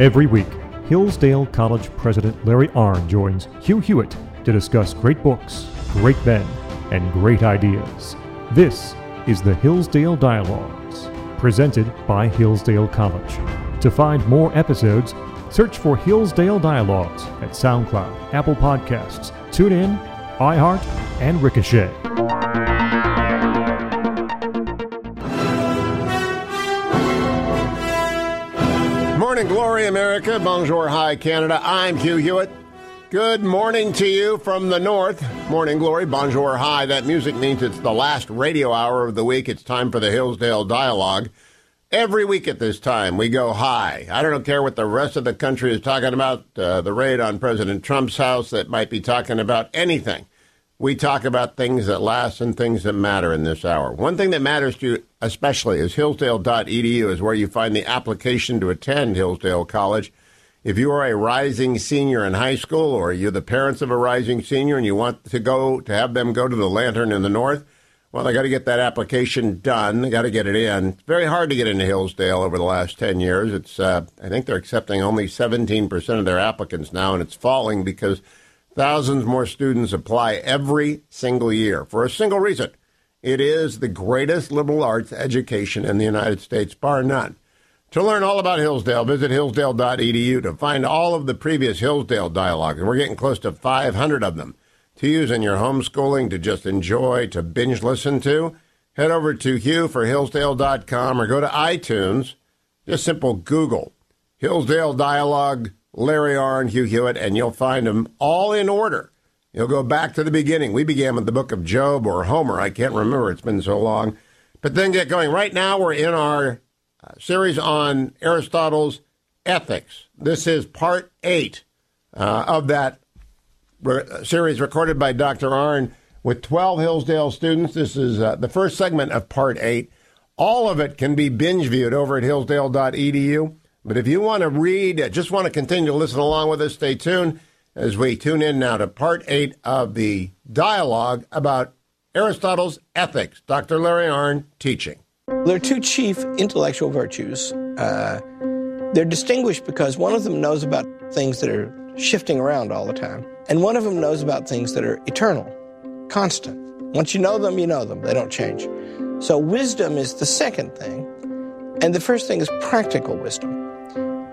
Every week, Hillsdale College President Larry Arnn joins Hugh Hewitt to discuss great books, great men, and great ideas. This is the Hillsdale Dialogues, presented by Hillsdale College. To find more episodes, search for Hillsdale Dialogues at SoundCloud, Apple Podcasts, TuneIn, iHeart, and Ricochet. America. Bonjour, hi, Canada. I'm Hugh Hewitt. Good morning to you from the north. Morning, Glory. Bonjour, hi. That music means it's the last radio hour of the week. It's time for the Hillsdale Dialogue. Every week at this time, we go high. I don't care what the rest of the country is talking about, uh, the raid on President Trump's house that might be talking about anything. We talk about things that last and things that matter in this hour. One thing that matters to you especially is hillsdale.edu is where you find the application to attend Hillsdale College. If you are a rising senior in high school or you're the parents of a rising senior and you want to go to have them go to the Lantern in the North, well, they got to get that application done. They got to get it in. It's very hard to get into Hillsdale over the last 10 years. It's, uh, I think they're accepting only 17% of their applicants now, and it's falling because thousands more students apply every single year for a single reason. It is the greatest liberal arts education in the United States, bar none. To learn all about Hillsdale, visit hillsdale.edu to find all of the previous Hillsdale dialogues, we're getting close to 500 of them to use in your homeschooling, to just enjoy, to binge listen to, head over to Hugh for Hillsdale.com or go to iTunes. Just simple Google Hillsdale Dialogue, Larry Arnn, and Hugh Hewitt, and you'll find them all in order. You'll go back to the beginning. We began with the book of Job or Homer. I can't remember. It's been so long. But then get going. Right now, we're in our uh, series on Aristotle's ethics. This is part eight uh, of that re- series recorded by Dr. Arnn with 12 Hillsdale students. This is uh, the first segment of part eight. All of it can be binge viewed over at hillsdale.edu. But if you want to read, uh, just want to continue to listen along with us, stay tuned as we tune in now to part eight of the dialogue about Aristotle's ethics. Dr. Larry Arnn teaching. There are two chief intellectual virtues. Uh, they're distinguished because one of them knows about things that are shifting around all the time, and one of them knows about things that are eternal, constant. Once you know them, you know them, they don't change. So, wisdom is the second thing, and the first thing is practical wisdom.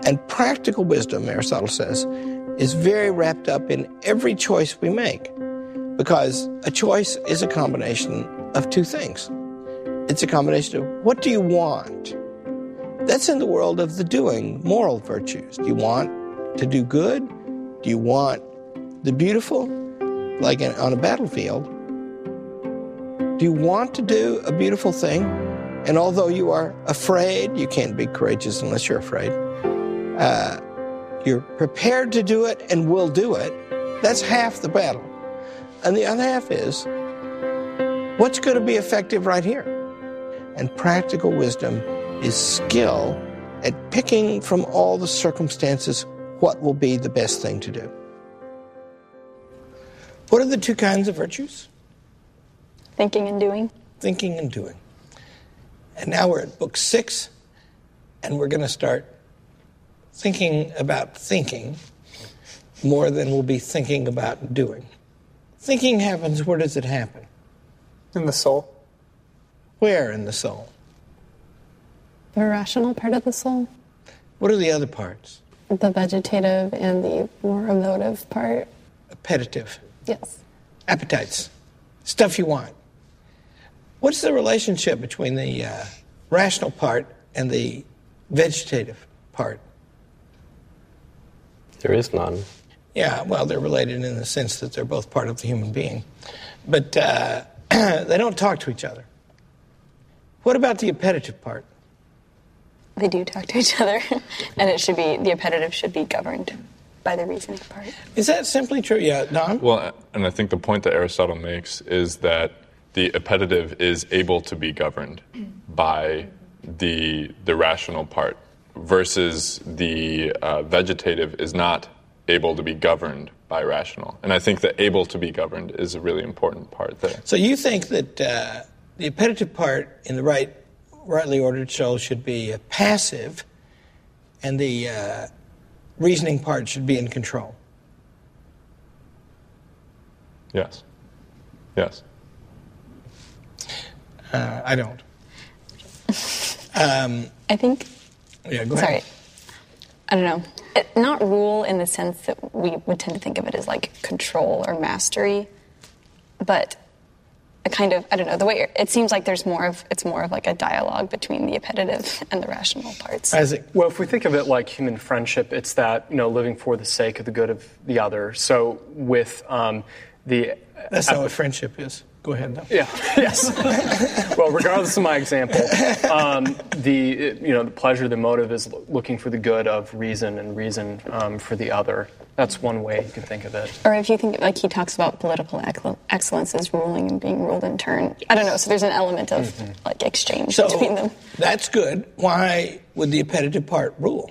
And practical wisdom, Aristotle says, is very wrapped up in every choice we make because a choice is a combination of two things. It's a combination of what do you want? That's in the world of the doing, moral virtues. Do you want to do good? Do you want the beautiful, like in, on a battlefield? Do you want to do a beautiful thing? And although you are afraid, you can't be courageous unless you're afraid. Uh, you're prepared to do it and will do it. That's half the battle. And the other half is what's going to be effective right here? And practical wisdom is skill at picking from all the circumstances what will be the best thing to do. What are the two kinds of virtues? Thinking and doing. Thinking and doing. And now we're at book six, and we're going to start thinking about thinking more than we'll be thinking about doing. Thinking happens, where does it happen? In the soul. Where in the soul? The rational part of the soul, What are the other parts? the vegetative and the more emotive part. Appetitive, Yes. appetites, stuff you want. What's the relationship between the uh, rational part and the vegetative part? There is none. Yeah, well, they're related in the sense that they're both part of the human being. But uh, they don't talk to each other. What about the appetitive part? They do talk to each other, and it should be the appetitive should be governed by the reasoning part. Is that simply true? Yeah, Don? Well, and I think the point that Aristotle makes is that the appetitive is able to be governed by the the rational part, versus the uh, vegetative is not able to be governed by rational. And I think that able to be governed is a really important part there. So you think that uh, the appetitive part in the right, rightly ordered soul should be uh, passive, and the uh, reasoning part should be in control. Yes. Yes. Uh, I don't. I think Yeah, go Sorry. ahead. I don't know. It, not rule in the sense that we would tend to think of it as like control or mastery, but a kind of I don't know the way it seems like there's more of it's more of like a dialogue between the appetitive and the rational parts. Isaac. Well, if we think of it like human friendship, it's that you know living for the sake of the good of the other. So with um, the That's not what friendship is. Go ahead, though. Yeah. Yes. well, regardless of my example, um, the you know the pleasure, the motive is looking for the good of reason and reason um, for the other. That's one way you can think of it. Or if you think like he talks about political excel- excellence as ruling and being ruled in turn. I don't know. So there's an element of like exchange So between them. that's good. Why would the appetitive part rule?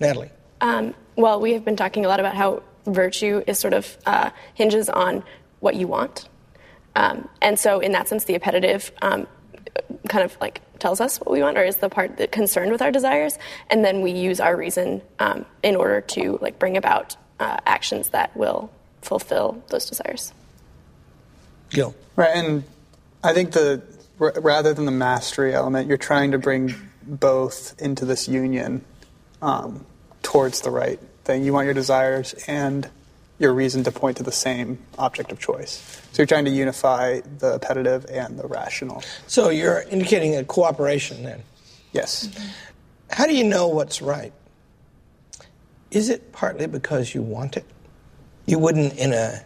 Natalie. Um, well, we have been talking a lot about how virtue is sort of uh, hinges on what you want. Um, and so, in that sense, the appetitive um, kind of like tells us what we want, or is the part that concerned with our desires, and then we use our reason um, in order to like bring about uh, actions that will fulfill those desires. Gil. Right, and I think the r- rather than the mastery element, you're trying to bring both into this union um, towards the right thing. You want your desires and your reason to point to the same object of choice. So you're trying to unify the appetitive and the rational. So you're indicating a cooperation then. Yes. How do you know what's right? Is it partly because you want it? You wouldn't, in a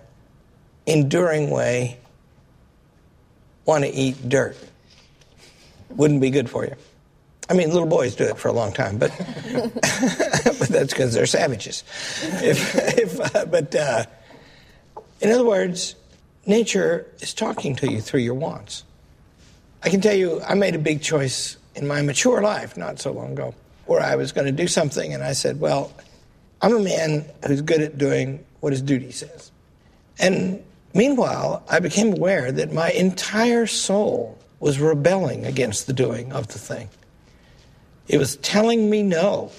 enduring way, want to eat dirt. Wouldn't be good for you. I mean, little boys do it for a long time, but but that's because they're savages. If, if, uh, but uh, in other words, nature is talking to you through your wants. I can tell you, I made a big choice in my mature life not so long ago where I was going to do something, and I said, Well, I'm a man who's good at doing what his duty says. And meanwhile, I became aware that my entire soul was rebelling against the doing of the thing. It was telling me no.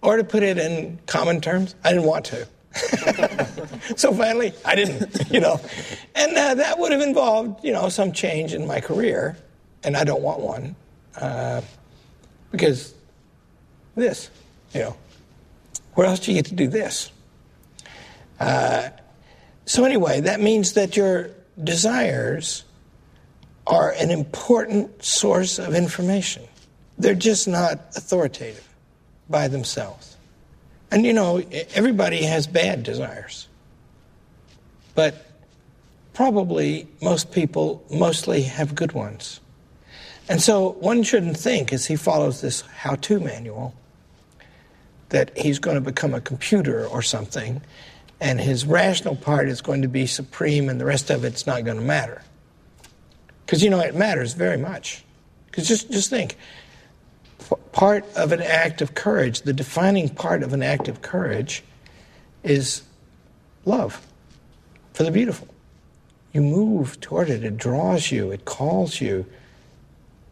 Or to put it in common terms, I didn't want to. so finally, I didn't, you know. And uh, that would have involved, you know, some change in my career, and I don't want one. Uh, because this, you know, where else do you get to do this? Uh, so, anyway, that means that your desires are an important source of information. They're just not authoritative by themselves. And you know, everybody has bad desires. But probably most people mostly have good ones. And so one shouldn't think, as he follows this how to manual, that he's going to become a computer or something, and his rational part is going to be supreme and the rest of it's not going to matter. Because, you know, it matters very much. Because just, just think part of an act of courage, the defining part of an act of courage, is love for the beautiful. You move toward it, it draws you, it calls you.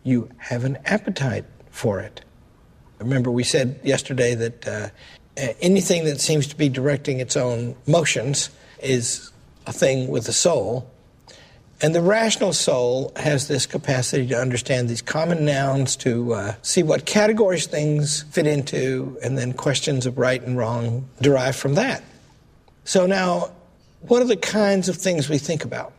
You have an appetite for it. Remember, we said yesterday that uh, anything that seems to be directing its own motions is a thing with a soul. And the rational soul has this capacity to understand these common nouns, to uh, see what categories things fit into, and then questions of right and wrong derive from that. So, now, what are the kinds of things we think about?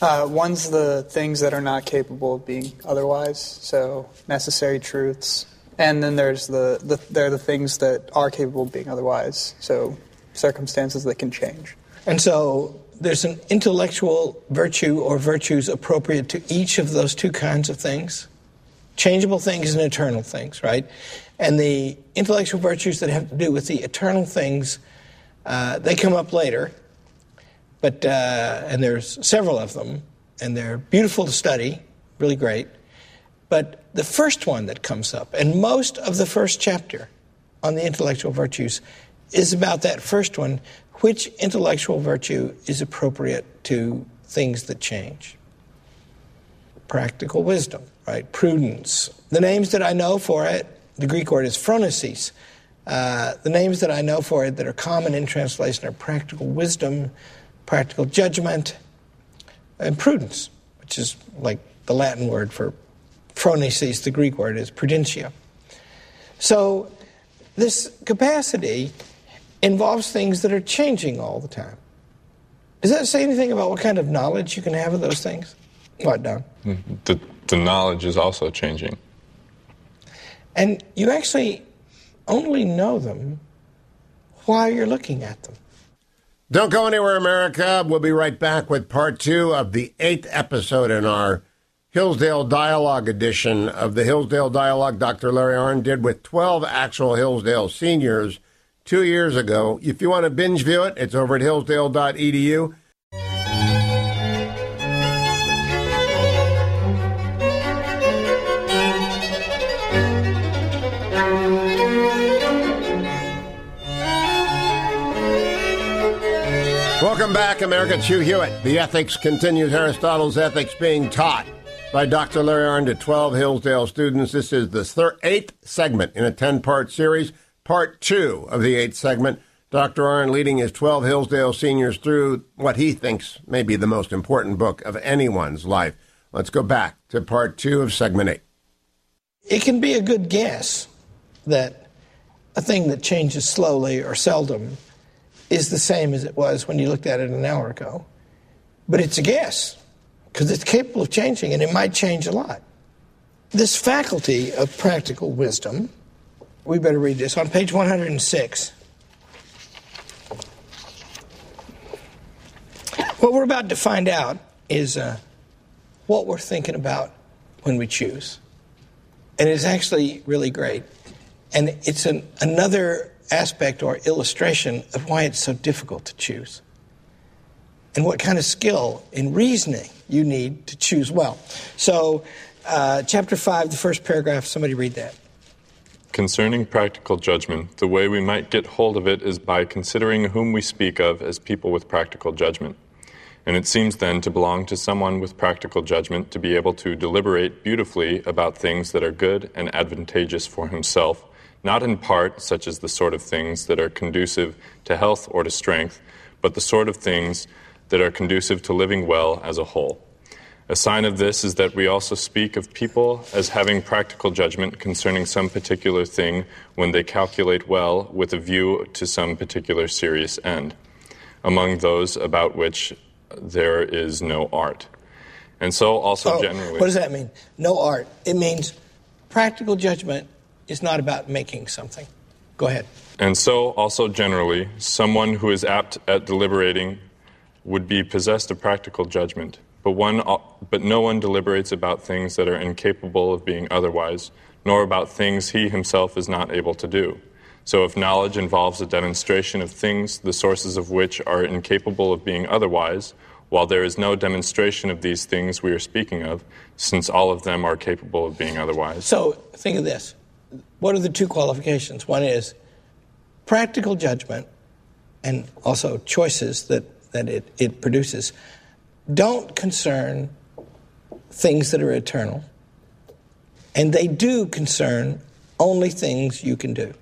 Uh, one's the things that are not capable of being otherwise, so necessary truths. And then there's the, the there are the things that are capable of being otherwise, so circumstances that can change. And so there's an intellectual virtue or virtues appropriate to each of those two kinds of things changeable things and eternal things, right? And the intellectual virtues that have to do with the eternal things, uh, they come up later. But, uh, and there's several of them, and they're beautiful to study, really great. But the first one that comes up, and most of the first chapter on the intellectual virtues, is about that first one which intellectual virtue is appropriate to things that change? Practical wisdom, right? Prudence. The names that I know for it, the Greek word is phronesis. Uh, the names that I know for it that are common in translation are practical wisdom, practical judgment, and prudence, which is like the Latin word for phronesis, the Greek word is prudentia. So this capacity involves things that are changing all the time. Does that say anything about what kind of knowledge you can have of those things? What, Don? The, the knowledge is also changing. And you actually only know them while you're looking at them. Don't go anywhere, America. We'll be right back with part two of the eighth episode in our Hillsdale Dialogue edition of the Hillsdale Dialogue Dr. Larry Arnn did with 12 actual Hillsdale seniors two years ago. If you want to binge view it, it's over at hillsdale.edu. Welcome back, America. It's Hugh Hewitt. The ethics continues. Aristotle's ethics being taught by Dr. Larry Arnn to 12 Hillsdale students. This is the thir- eighth segment in a 10 part series, part two of the eighth segment. Dr. Arnn leading his 12 Hillsdale seniors through what he thinks may be the most important book of anyone's life. Let's go back to part two of segment eight. It can be a good guess that a thing that changes slowly or seldom is the same as it was when you looked at it an hour ago. But it's a guess because it's capable of changing and it might change a lot. This faculty of practical wisdom, we better read this on page 106. What we're about to find out is uh, what we're thinking about when we choose. And it's actually really great. And it's an, another aspect or illustration of why it's so difficult to choose and what kind of skill in reasoning you need to choose well. So, uh, chapter 5, the first paragraph, somebody read that. Concerning practical judgment, the way we might get hold of it is by considering whom we speak of as people with practical judgment. And it seems then to belong to someone with practical judgment to be able to deliberate beautifully about things that are good and advantageous for himself, not in part such as the sort of things that are conducive to health or to strength, but the sort of things that are conducive to living well as a whole. A sign of this is that we also speak of people as having practical judgment concerning some particular thing when they calculate well with a view to some particular serious end, among those about which there is no art. And so, also Oh, generally. What does that mean? No art. It means practical judgment is not about making something. Go ahead. And so, also generally, someone who is apt at deliberating would be possessed of practical judgment, but, one, but no one deliberates about things that are incapable of being otherwise, nor about things he himself is not able to do. So, if knowledge involves a demonstration of things, the sources of which are incapable of being otherwise, while there is no demonstration of these things we are speaking of, since all of them are capable of being otherwise. So, think of this. What are the two qualifications? One is practical judgment and also choices that, that it, it produces don't concern things that are eternal, and they do concern only things you can do.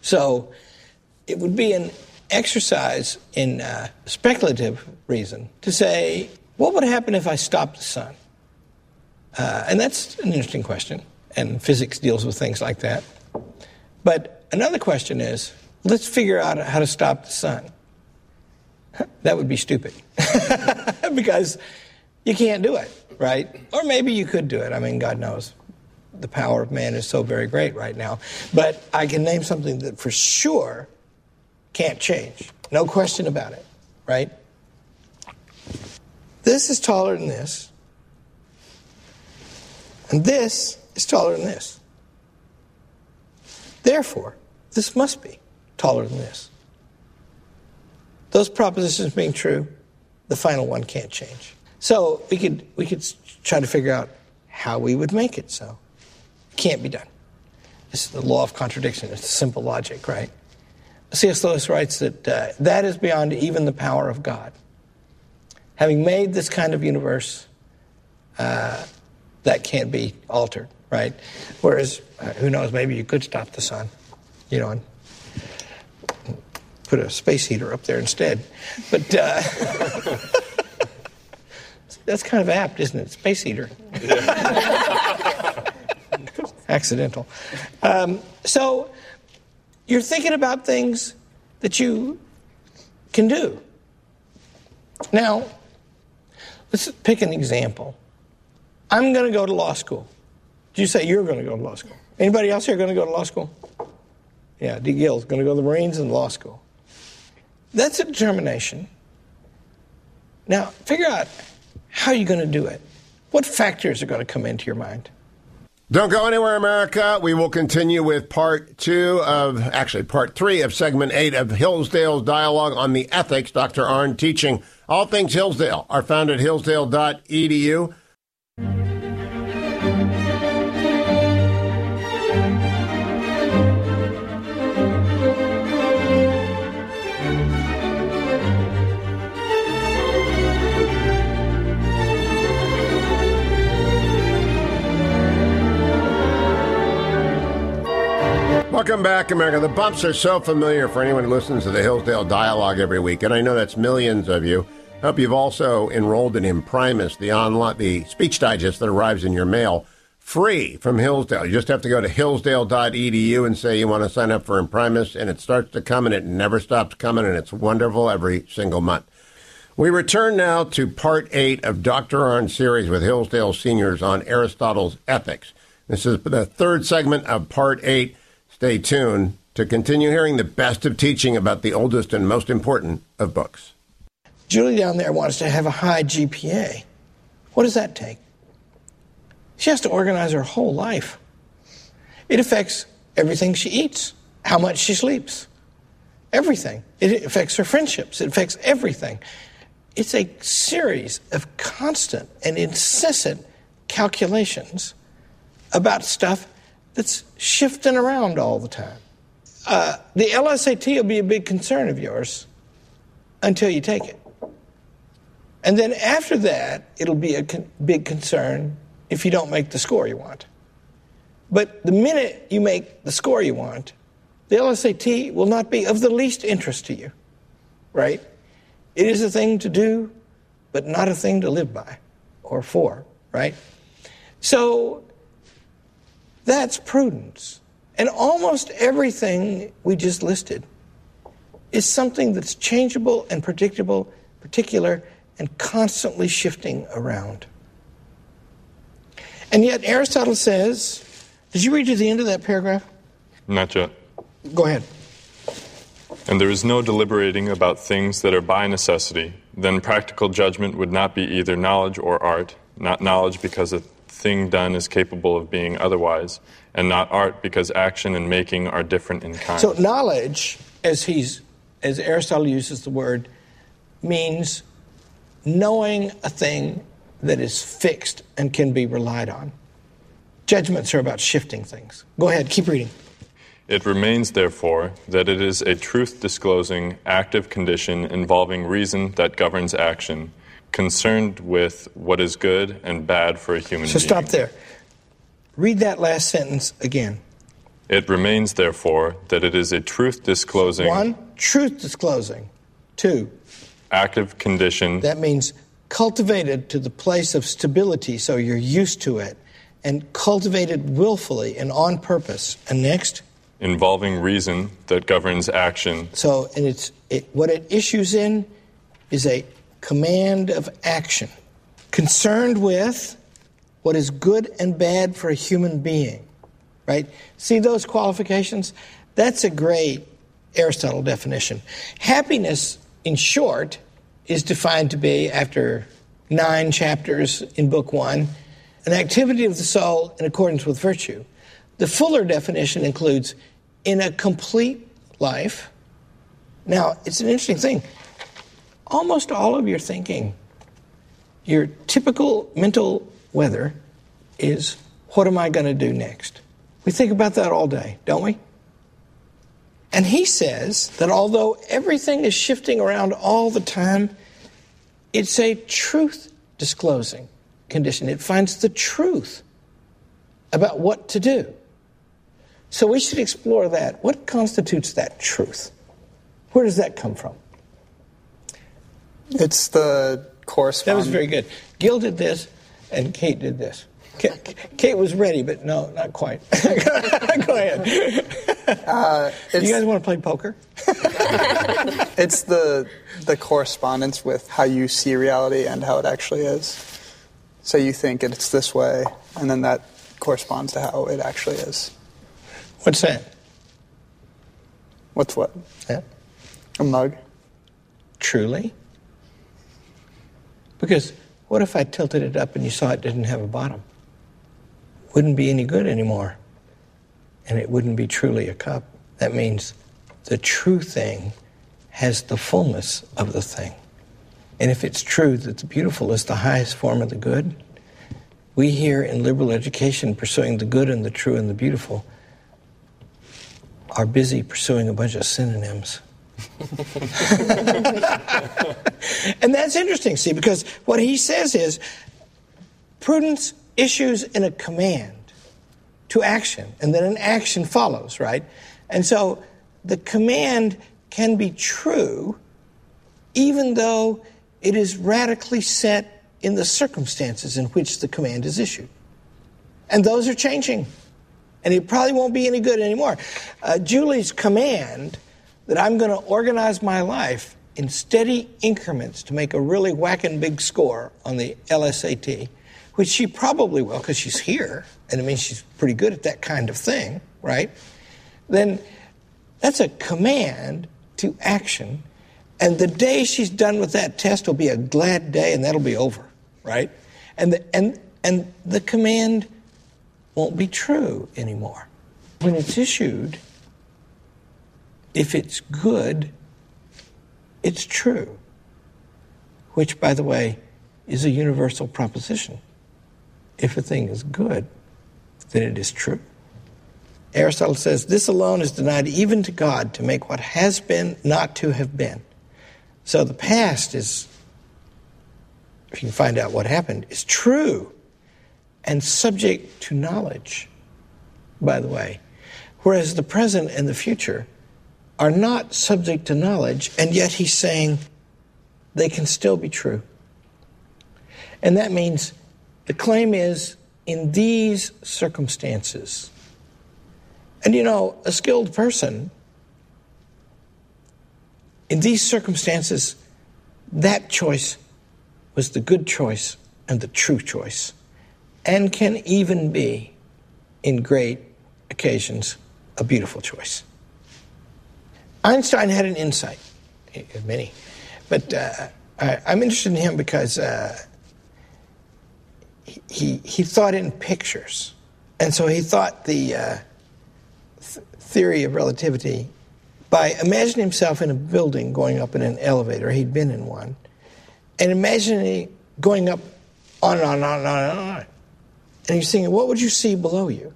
So it would be an exercise in uh, speculative reason to say, what would happen if I stopped the sun? Uh, and that's an interesting question, and physics deals with things like that. But another question is let's figure out how to stop the sun. That would be stupid because you can't do it, right? Or maybe you could do it. I mean, God knows the power of man is so very great right now. But I can name something that for sure can't change. No question about it, right? This is taller than this. And this is taller than this. Therefore, this must be taller than this. Those propositions being true, the final one can't change. So we could we could try to figure out how we would make it so. Can't be done. This is the law of contradiction. It's simple logic, right? C.S. Lewis writes that uh, that is beyond even the power of God. Having made this kind of universe, uh, that can't be altered, right? Whereas, uh, who knows, maybe you could stop the sun, you know, and put a space heater up there instead. But uh, that's kind of apt, isn't it? Space heater. Accidental. Um, so you're thinking about things that you can do. Now, let's pick an example. I'm going to go to law school. Did you say you're going to go to law school? Anybody else here going to go to law school? Yeah, D. Gill's going to go to the Marines and law school. That's a determination. Now, figure out how you're going to do it. What factors are going to come into your mind? Don't go anywhere, America. We will continue with part two of, actually, part three of segment eight of Hillsdale's dialogue on the ethics Dr. Arnn teaching. All things Hillsdale are found at hillsdale.edu. Welcome back, America. The bumps are so familiar for anyone who listens to the Hillsdale Dialogue every week, and I know that's millions of you. I hope you've also enrolled in Imprimis, the online, the speech digest that arrives in your mail, free from Hillsdale. You just have to go to hillsdale.edu and say you want to sign up for Imprimis, and it starts to come, and it never stops coming, and it's wonderful every single month. We return now to part eight of Dr. Arnn's series with Hillsdale seniors on Aristotle's ethics. This is the third segment of part eight. Stay tuned to continue hearing the best of teaching about the oldest and most important of books. Julie down there wants to have a high GPA. What does that take? She has to organize her whole life. It affects everything she eats, how much she sleeps, everything. It affects her friendships, it affects everything. It's a series of constant and incessant calculations about stuff that's shifting around all the time. Uh, the LSAT will be a big concern of yours until you take it. And then after that, it'll be a con- big concern if you don't make the score you want. But the minute you make the score you want, the LSAT will not be of the least interest to you, right? It is a thing to do, but not a thing to live by or for, right? So that's prudence. And almost everything we just listed is something that's changeable and predictable, particular, and constantly shifting around. And yet, Aristotle says, did you read to the end of that paragraph? Not yet. Go ahead. And there is no deliberating about things that are by necessity, then practical judgment would not be either knowledge or art, not knowledge because a thing done is capable of being otherwise, and not art because action and making are different in kind. So knowledge, as he's as Aristotle uses the word, means knowing a thing that is fixed and can be relied on. Judgments are about shifting things. Go ahead, keep reading. It remains, therefore, that it is a truth disclosing, active condition involving reason that governs action, concerned with what is good and bad for a human So being. So stop there. Read that last sentence again. It remains, therefore, that it is a truth disclosing, One, truth disclosing. Two, active condition that means cultivated to the place of stability so you're used to it, and cultivated willfully and on purpose. And next, involving reason that governs action, so and it's it, what it issues in is a command of action, concerned with what is good and bad for a human being. Right? See those qualifications? That's a great Aristotle definition. Happiness, in short, is defined to be, after nine chapters in Book One, an activity of the soul in accordance with virtue. The fuller definition includes in a complete life. Now, it's an interesting thing. Almost all of your thinking, your typical mental weather, is what am I going to do next? We think about that all day, don't we? And he says that although everything is shifting around all the time, it's a truth disclosing condition. It finds the truth about what to do. So we should explore that. What constitutes that truth? Where does that come from? It's the corresponding. That was very good. Gil did this, and Kate did this. Kate, Kate was ready, but no, not quite. Go ahead. Uh, Do you guys want to play poker? it's the the correspondence with how you see reality and how it actually is. So you think it's this way, and then that corresponds to how it actually is. What's that? What's what? Yeah. A mug? Truly? Because what if I tilted it up and you saw it didn't have a bottom? Wouldn't be any good anymore. And it wouldn't be truly a cup. That means the true thing has the fullness of the thing. And if it's true that the beautiful is the highest form of the good, we here in liberal education pursuing the good and the true and the beautiful are busy pursuing a bunch of synonyms. and that's interesting, see, because what he says is prudence issues in a command to action, and then an action follows, right? And so the command can be true even though it is radically set in the circumstances in which the command is issued. And those are changing. And it probably won't be any good anymore. Uh, Julie's command that I'm going to organize my life in steady increments to make a really whacking big score on the LSAT, which she probably will because she's here, and it means she's pretty good at that kind of thing, right? Then that's a command to action. And the day she's done with that test will be a glad day, and that'll be over, right? And the, and, and the command won't be true anymore. When it's issued, if it's good, it's true. Which, by the way, is a universal proposition. If a thing is good, then it is true. Aristotle says this alone is denied even to God to make what has been not to have been. So the past is, if you can find out what happened, is true and subject to knowledge, by the way. Whereas the present and the future are not subject to knowledge, and yet he's saying they can still be true. And that means the claim is in these circumstances. And you know, a skilled person, in these circumstances, that choice was the good choice and the true choice, and can even be, in great occasions, a beautiful choice. Einstein had an insight, many, but uh, I, am interested in him because uh, he, he thought in pictures. And so he thought the uh, th- theory of relativity by imagining himself in a building going up in an elevator, he'd been in one, and imagining going up on and on and on and on and on. And he's thinking, what would you see below you?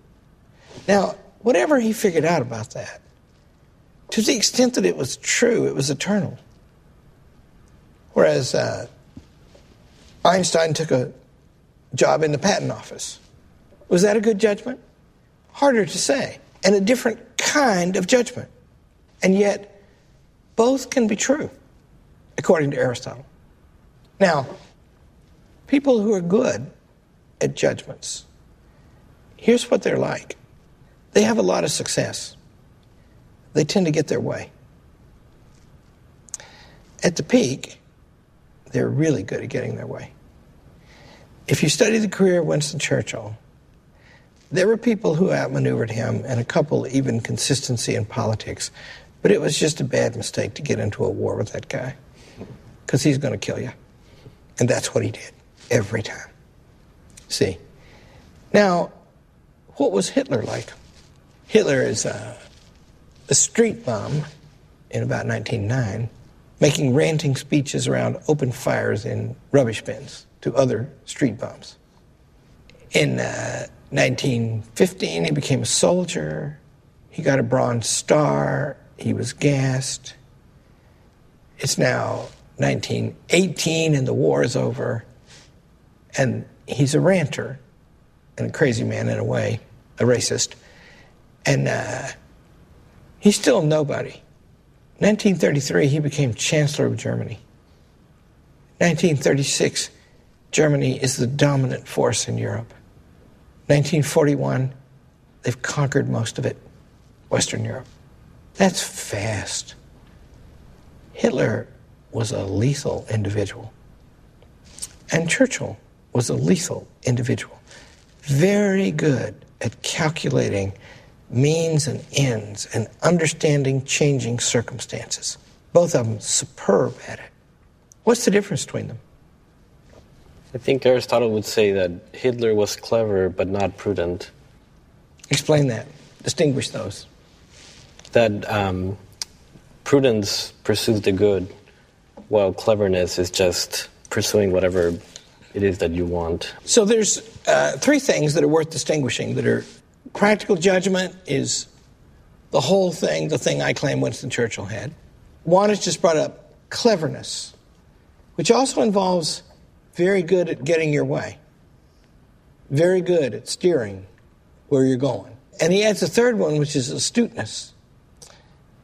Now, whatever he figured out about that, to the extent that it was true, it was eternal. Whereas uh, Einstein took a job in the patent office. Was that a good judgment? Harder to say, and a different kind of judgment. And yet, both can be true, according to Aristotle. Now, people who are good at judgments, here's what they're like they have a lot of success, they tend to get their way. At the peak, they're really good at getting their way. If you study the career of Winston Churchill, there were people who outmaneuvered him and a couple even consistency in politics. But it was just a bad mistake to get into a war with that guy because he's going to kill you. And that's what he did every time. See? Now, what was Hitler like? Hitler is a, a street bum in about 1909, making ranting speeches around open fires in rubbish bins to other street bums. In uh, 1915, he became a soldier. He got a Bronze Star. He was gassed. It's now 1918 and the war is over. And he's a ranter and a crazy man in a way, a racist. And uh, he's still nobody. 1933, he became Chancellor of Germany. 1936, Germany is the dominant force in Europe. 1941, they've conquered most of it, Western Europe. That's fast. Hitler was a lethal individual. And Churchill was a lethal individual. Very good at calculating means and ends and understanding changing circumstances. Both of them superb at it. What's the difference between them? I think Aristotle would say that Hitler was clever but not prudent. Explain that. Distinguish those. That um, prudence pursues the good, while cleverness is just pursuing whatever it is that you want. So there's uh, three things that are worth distinguishing that are practical judgment is the whole thing, the thing I claim Winston Churchill had. One is just brought up cleverness, which also involves very good at getting your way, very good at steering where you're going. And he adds a third one, which is astuteness.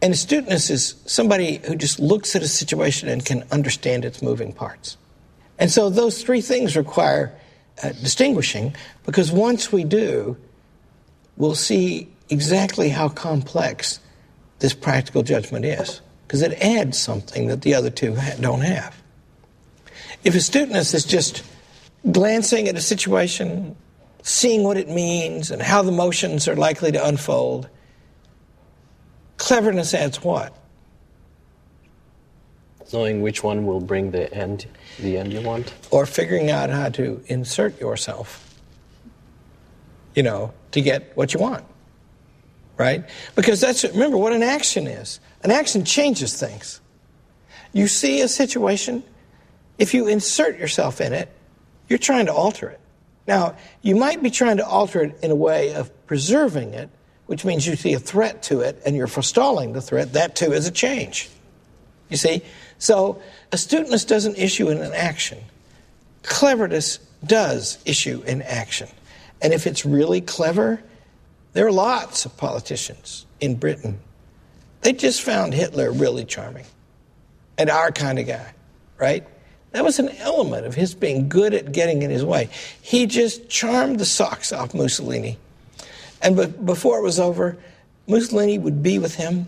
And astuteness is somebody who just looks at a situation and can understand its moving parts. And so those three things require uh, distinguishing because once we do, we'll see exactly how complex this practical judgment is because it adds something that the other two don't have. If astuteness is just glancing at a situation, seeing what it means and how the motions are likely to unfold, cleverness adds what? Knowing which one will bring the end, the end you want, or figuring out how to insert yourself. You know, to get what you want. Right? Because that's, remember what an action is. An action changes things. You see a situation, if you insert yourself in it, you're trying to alter it. Now, you might be trying to alter it in a way of preserving it, which means you see a threat to it and you're forestalling the threat. That too is a change. You see? So, astuteness doesn't issue in an action. Cleverness does issue in action. And if it's really clever, there are lots of politicians in Britain. They just found Hitler really charming and our kind of guy, right? That was an element of his being good at getting in his way. He just charmed the socks off Mussolini. And be- before it was over, Mussolini would be with him.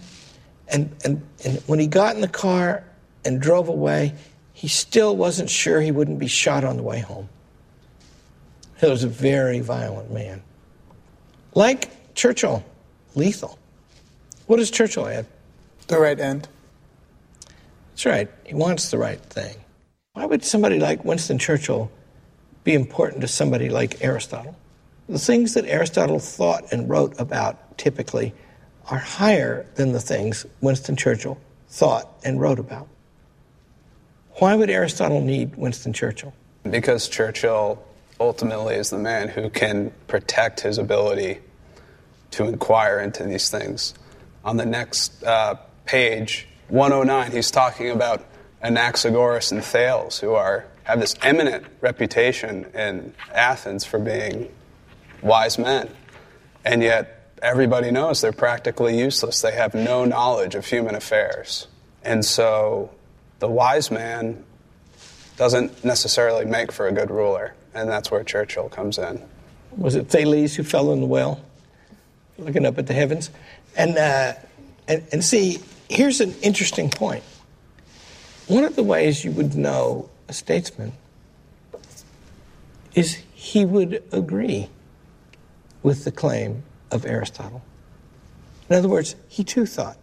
And, and, and when he got in the car and drove away, he still wasn't sure he wouldn't be shot on the way home. He was a very violent man. Like Churchill, lethal. What does Churchill add? The right end. That's right. He wants the right thing. Why would somebody like Winston Churchill be important to somebody like Aristotle? The things that Aristotle thought and wrote about typically are higher than the things Winston Churchill thought and wrote about. Why would Aristotle need Winston Churchill? Because Churchill ultimately is the man who can protect his ability to inquire into these things. On the next uh, page, 109, he's talking about Anaxagoras and Thales, who are have this eminent reputation in Athens for being wise men, and yet everybody knows they're practically useless. They have no knowledge of human affairs, and so the wise man doesn't necessarily make for a good ruler and that's where Churchill comes in. Was it Thales who fell in the well, looking up at the heavens? And, uh, and, and see, here's an interesting point. One of the ways you would know a statesman is he would agree with the claim of Aristotle. In other words, he too thought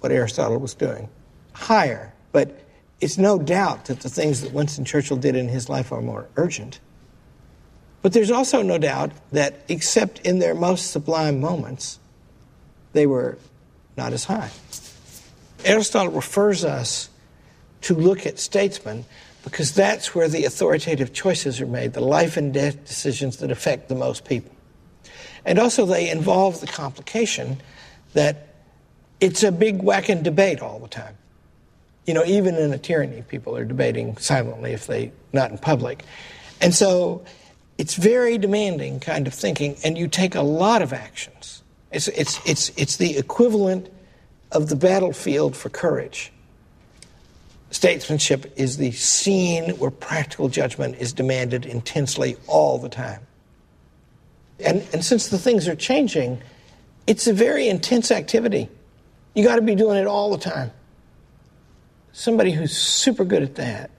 what Aristotle was doing higher, but it's no doubt that the things that Winston Churchill did in his life are more urgent. But there's also no doubt that, except in their most sublime moments, they were not as high. Aristotle refers us to look at statesmen because that's where the authoritative choices are made, the life and death decisions that affect the most people. And also, they involve the complication that it's a big whacking debate all the time. You know, even in a tyranny, people are debating silently if they not in public. And so it's very demanding kind of thinking, and you take a lot of actions. It's, it's, it's, it's the equivalent of the battlefield for courage. Statesmanship is the scene where practical judgment is demanded intensely all the time. And, and since the things are changing, it's a very intense activity. You got to be doing it all the time. Somebody who's super good at that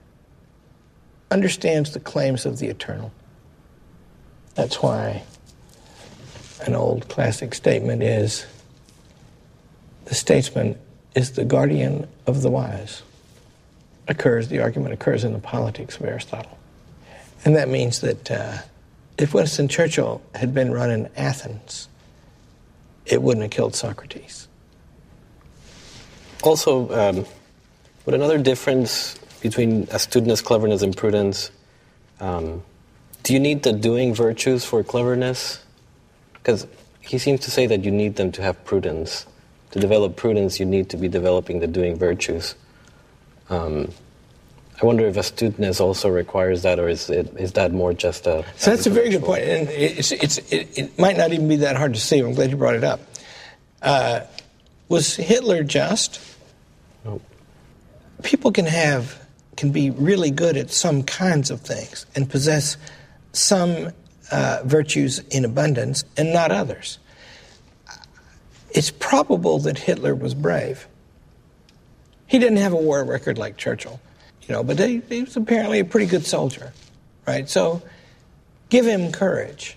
understands the claims of the eternal. That's why an old classic statement is the statesman is the guardian of the wise. Occurs, the argument occurs in the politics of Aristotle. And that means that uh, if Winston Churchill had been run in Athens, it wouldn't have killed Socrates. Also, um, another difference between astuteness, cleverness, and prudence, um, do you need the doing virtues for cleverness? Because he seems to say that you need them to have prudence. To develop prudence, you need to be developing the doing virtues. Um, I wonder if astuteness also requires that, or is, it, is that more just a. So that's a very good point, and it's, it's, it, it, might not even be that hard to see. I'm glad you brought it up. Uh, was Hitler just? Nope. People can have can be really good at some kinds of things and possess some uh, virtues in abundance and not others. It's probable that Hitler was brave. He didn't have a war record like Churchill, you know, but he, he was apparently a pretty good soldier, right? So give him courage.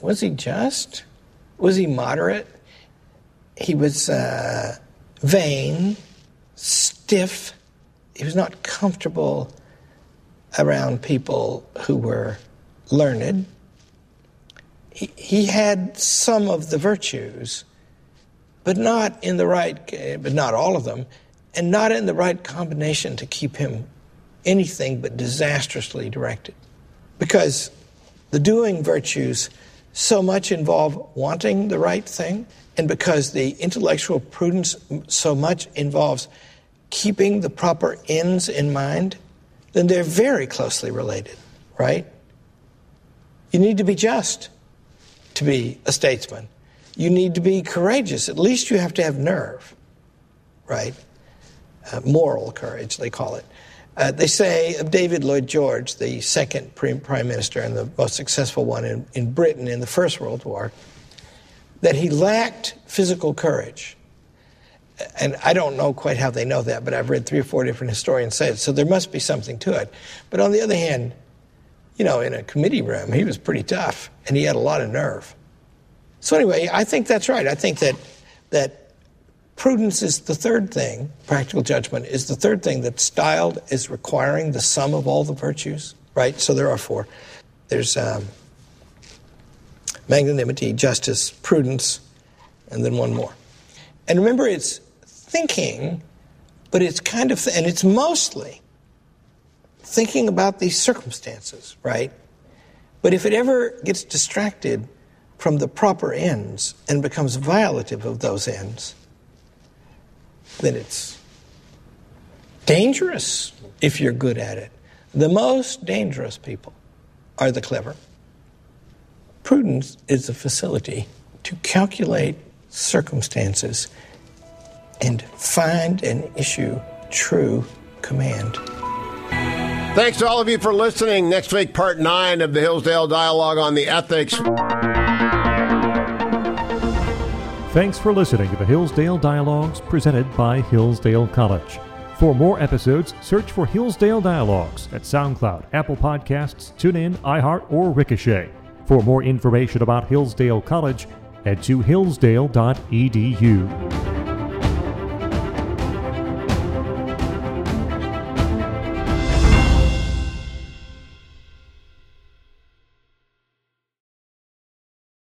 Was he just? Was he moderate? He was uh, vain, stiff, he was not comfortable around people who were learned. He, he had some of the virtues, but not in the right, but not all of them, and not in the right combination to keep him anything but disastrously directed. Because the doing virtues so much involve wanting the right thing, and because the intellectual prudence so much involves keeping the proper ends in mind, then they're very closely related, right? You need to be just to be a statesman. You need to be courageous. At least you have to have nerve, right? Uh, moral courage, they call it. Uh, they say of David Lloyd George, the second prime minister and the most successful one in, in Britain in the First World War, that he lacked physical courage and I don't know quite how they know that, but I've read three or four different historians say it, so there must be something to it. But on the other hand, you know, in a committee room, he was pretty tough, and he had a lot of nerve. So anyway, I think that's right. I think that that prudence is the third thing. Practical judgment is the third thing that's styled as requiring the sum of all the virtues. Right. So there are four. There's um, magnanimity, justice, prudence, and then one more. And remember, it's thinking, but it's kind of, and it's mostly thinking about these circumstances, right? But if it ever gets distracted from the proper ends and becomes violative of those ends, then it's dangerous if you're good at it. The most dangerous people are the clever. Prudence is the facility to calculate circumstances and find and issue true command. Thanks to all of you for listening. Next week, part nine of the Hillsdale Dialogue on the Ethics. Thanks for listening to the Hillsdale Dialogues presented by Hillsdale College. For more episodes, search for Hillsdale Dialogues at SoundCloud, Apple Podcasts, TuneIn, iHeart, or Ricochet. For more information about Hillsdale College, head to hillsdale.edu.